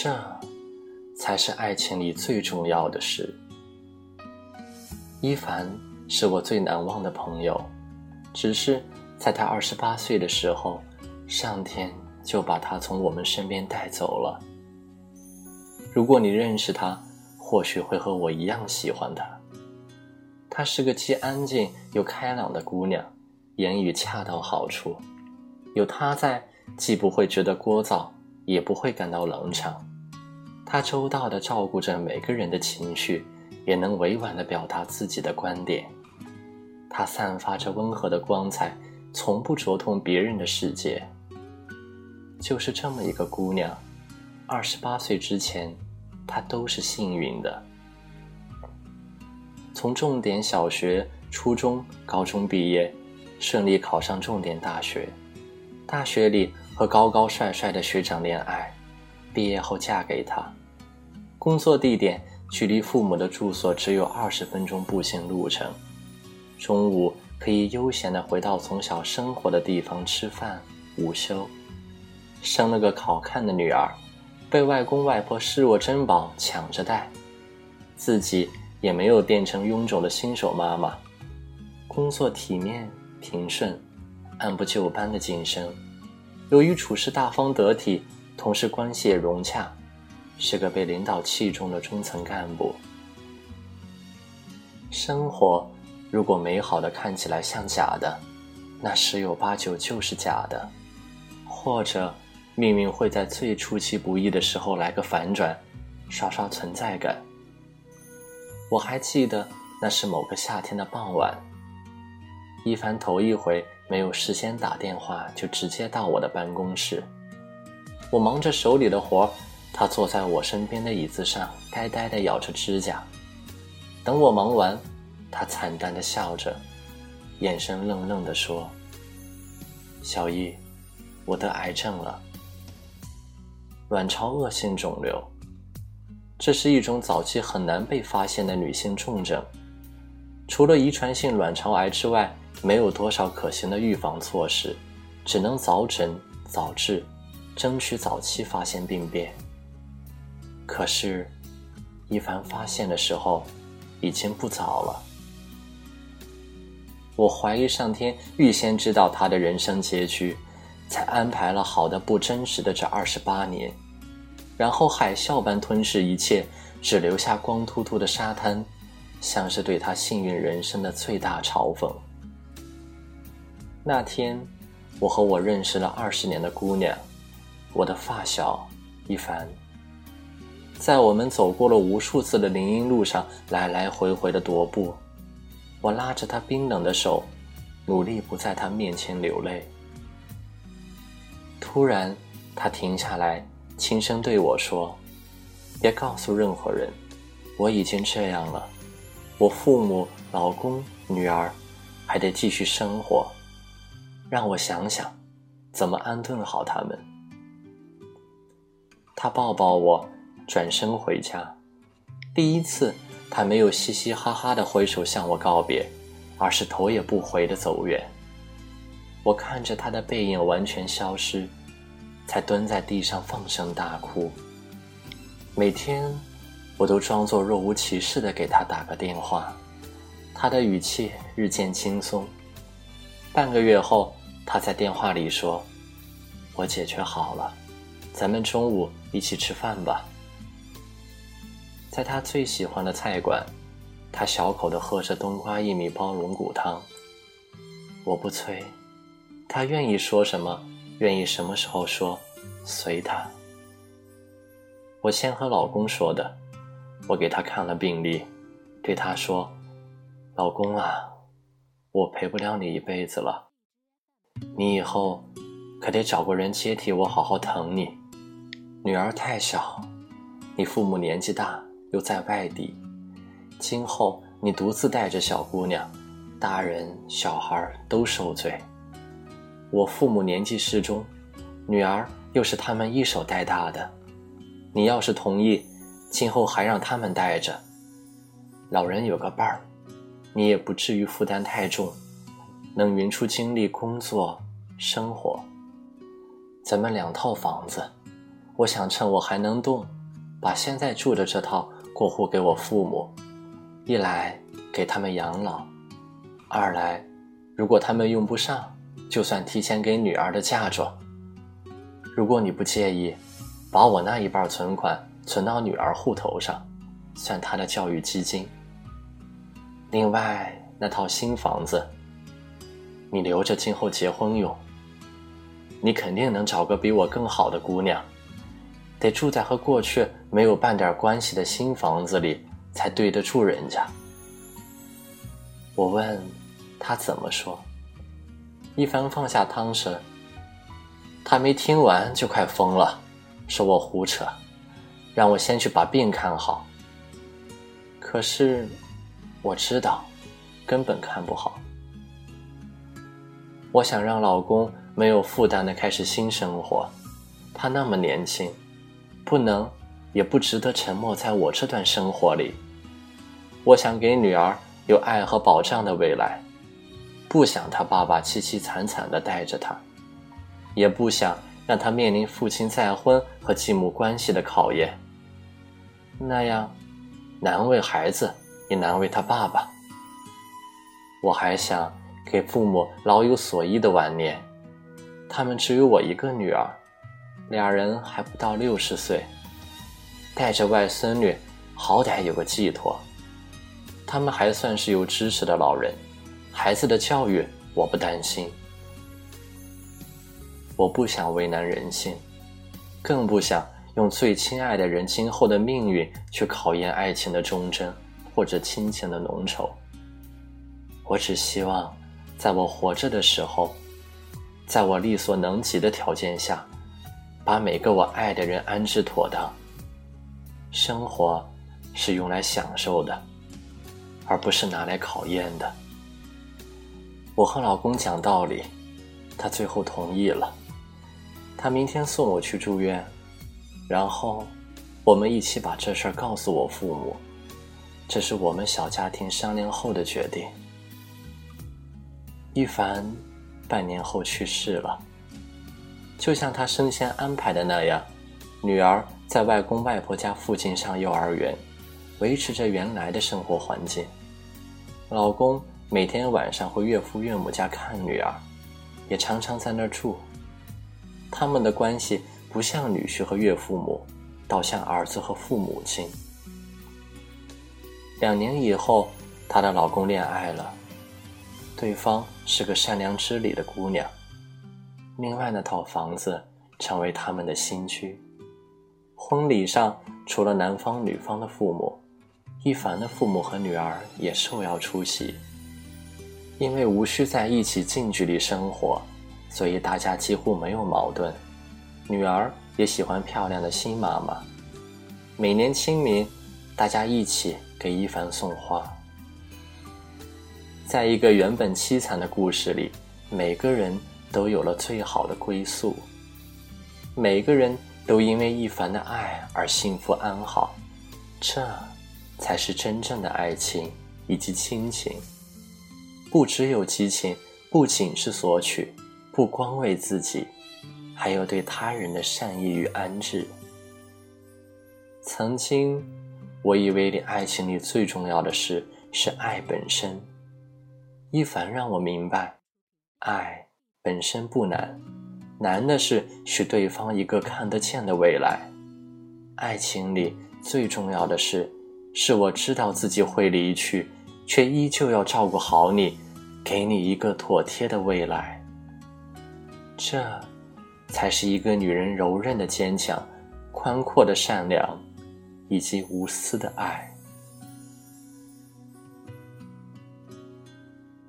这才是爱情里最重要的事。伊凡是我最难忘的朋友，只是在他二十八岁的时候，上天就把他从我们身边带走了。如果你认识他，或许会和我一样喜欢她。她是个既安静又开朗的姑娘，言语恰到好处。有她在，既不会觉得聒噪，也不会感到冷场。她周到地照顾着每个人的情绪，也能委婉地表达自己的观点。她散发着温和的光彩，从不灼痛别人的世界。就是这么一个姑娘，二十八岁之前。她都是幸运的，从重点小学、初中、高中毕业，顺利考上重点大学。大学里和高高帅帅的学长恋爱，毕业后嫁给他。工作地点距离父母的住所只有二十分钟步行路程，中午可以悠闲的回到从小生活的地方吃饭、午休。生了个好看的女儿。被外公外婆视若珍宝，抢着带，自己也没有变成臃肿的新手妈妈，工作体面平顺，按部就班的晋升。由于处事大方得体，同事关系也融洽，是个被领导器重的中层干部。生活如果美好的看起来像假的，那十有八九就是假的，或者。命运会在最出其不意的时候来个反转，刷刷存在感。我还记得那是某个夏天的傍晚，一凡头一回没有事先打电话就直接到我的办公室。我忙着手里的活，他坐在我身边的椅子上，呆呆地咬着指甲。等我忙完，他惨淡地笑着，眼神愣愣地说：“小易，我得癌症了。”卵巢恶性肿瘤，这是一种早期很难被发现的女性重症。除了遗传性卵巢癌之外，没有多少可行的预防措施，只能早诊早治，争取早期发现病变。可是，一凡发现的时候，已经不早了。我怀疑上天预先知道他的人生结局。才安排了好的不真实的这二十八年，然后海啸般吞噬一切，只留下光秃秃的沙滩，像是对他幸运人生的最大嘲讽。那天，我和我认识了二十年的姑娘，我的发小一凡，在我们走过了无数次的林荫路上来来回回的踱步，我拉着她冰冷的手，努力不在她面前流泪。突然，他停下来，轻声对我说：“别告诉任何人，我已经这样了。我父母、老公、女儿还得继续生活，让我想想，怎么安顿好他们。”他抱抱我，转身回家。第一次，他没有嘻嘻哈哈的挥手向我告别，而是头也不回的走远。我看着他的背影完全消失，才蹲在地上放声大哭。每天，我都装作若无其事的给他打个电话，他的语气日渐轻松。半个月后，他在电话里说：“我解决好了，咱们中午一起吃饭吧。”在他最喜欢的菜馆，他小口的喝着冬瓜薏米煲龙骨汤。我不催。他愿意说什么，愿意什么时候说，随他。我先和老公说的，我给他看了病历，对他说：“老公啊，我陪不了你一辈子了，你以后可得找个人接替我，好好疼你。女儿太小，你父母年纪大，又在外地，今后你独自带着小姑娘，大人小孩都受罪。”我父母年纪适中，女儿又是他们一手带大的。你要是同意，今后还让他们带着。老人有个伴儿，你也不至于负担太重，能匀出精力工作生活。咱们两套房子，我想趁我还能动，把现在住的这套过户给我父母，一来给他们养老，二来如果他们用不上，就算提前给女儿的嫁妆。如果你不介意，把我那一半存款存到女儿户头上，算她的教育基金。另外那套新房子，你留着今后结婚用。你肯定能找个比我更好的姑娘。得住在和过去没有半点关系的新房子里，才对得住人家。我问他怎么说，一凡放下汤匙，他没听完就快疯了，说我胡扯，让我先去把病看好。可是我知道，根本看不好。我想让老公没有负担的开始新生活，他那么年轻。不能，也不值得沉默在我这段生活里。我想给女儿有爱和保障的未来，不想她爸爸凄凄惨惨的带着她，也不想让她面临父亲再婚和继母关系的考验。那样，难为孩子，也难为他爸爸。我还想给父母老有所依的晚年，他们只有我一个女儿。俩人还不到六十岁，带着外孙女，好歹有个寄托。他们还算是有知识的老人，孩子的教育我不担心。我不想为难人性，更不想用最亲爱的人今后的命运去考验爱情的忠贞或者亲情的浓稠。我只希望，在我活着的时候，在我力所能及的条件下。把每个我爱的人安置妥当。生活是用来享受的，而不是拿来考验的。我和老公讲道理，他最后同意了。他明天送我去住院，然后我们一起把这事儿告诉我父母。这是我们小家庭商量后的决定。一凡半年后去世了。就像他生前安排的那样，女儿在外公外婆家附近上幼儿园，维持着原来的生活环境。老公每天晚上回岳父岳母家看女儿，也常常在那儿住。他们的关系不像女婿和岳父母，倒像儿子和父母亲。两年以后，她的老公恋爱了，对方是个善良知礼的姑娘。另外那套房子成为他们的新居。婚礼上，除了男方女方的父母，一凡的父母和女儿也受邀出席。因为无需在一起近距离生活，所以大家几乎没有矛盾。女儿也喜欢漂亮的新妈妈。每年清明，大家一起给一凡送花。在一个原本凄惨的故事里，每个人。都有了最好的归宿，每个人都因为一凡的爱而幸福安好，这才是真正的爱情以及亲情。不只有激情，不仅是索取，不光为自己，还有对他人的善意与安置。曾经，我以为爱情里最重要的事是爱本身，一凡让我明白，爱。本身不难，难的是许对方一个看得见的未来。爱情里最重要的是，是我知道自己会离去，却依旧要照顾好你，给你一个妥帖的未来。这，才是一个女人柔韧的坚强，宽阔的善良，以及无私的爱。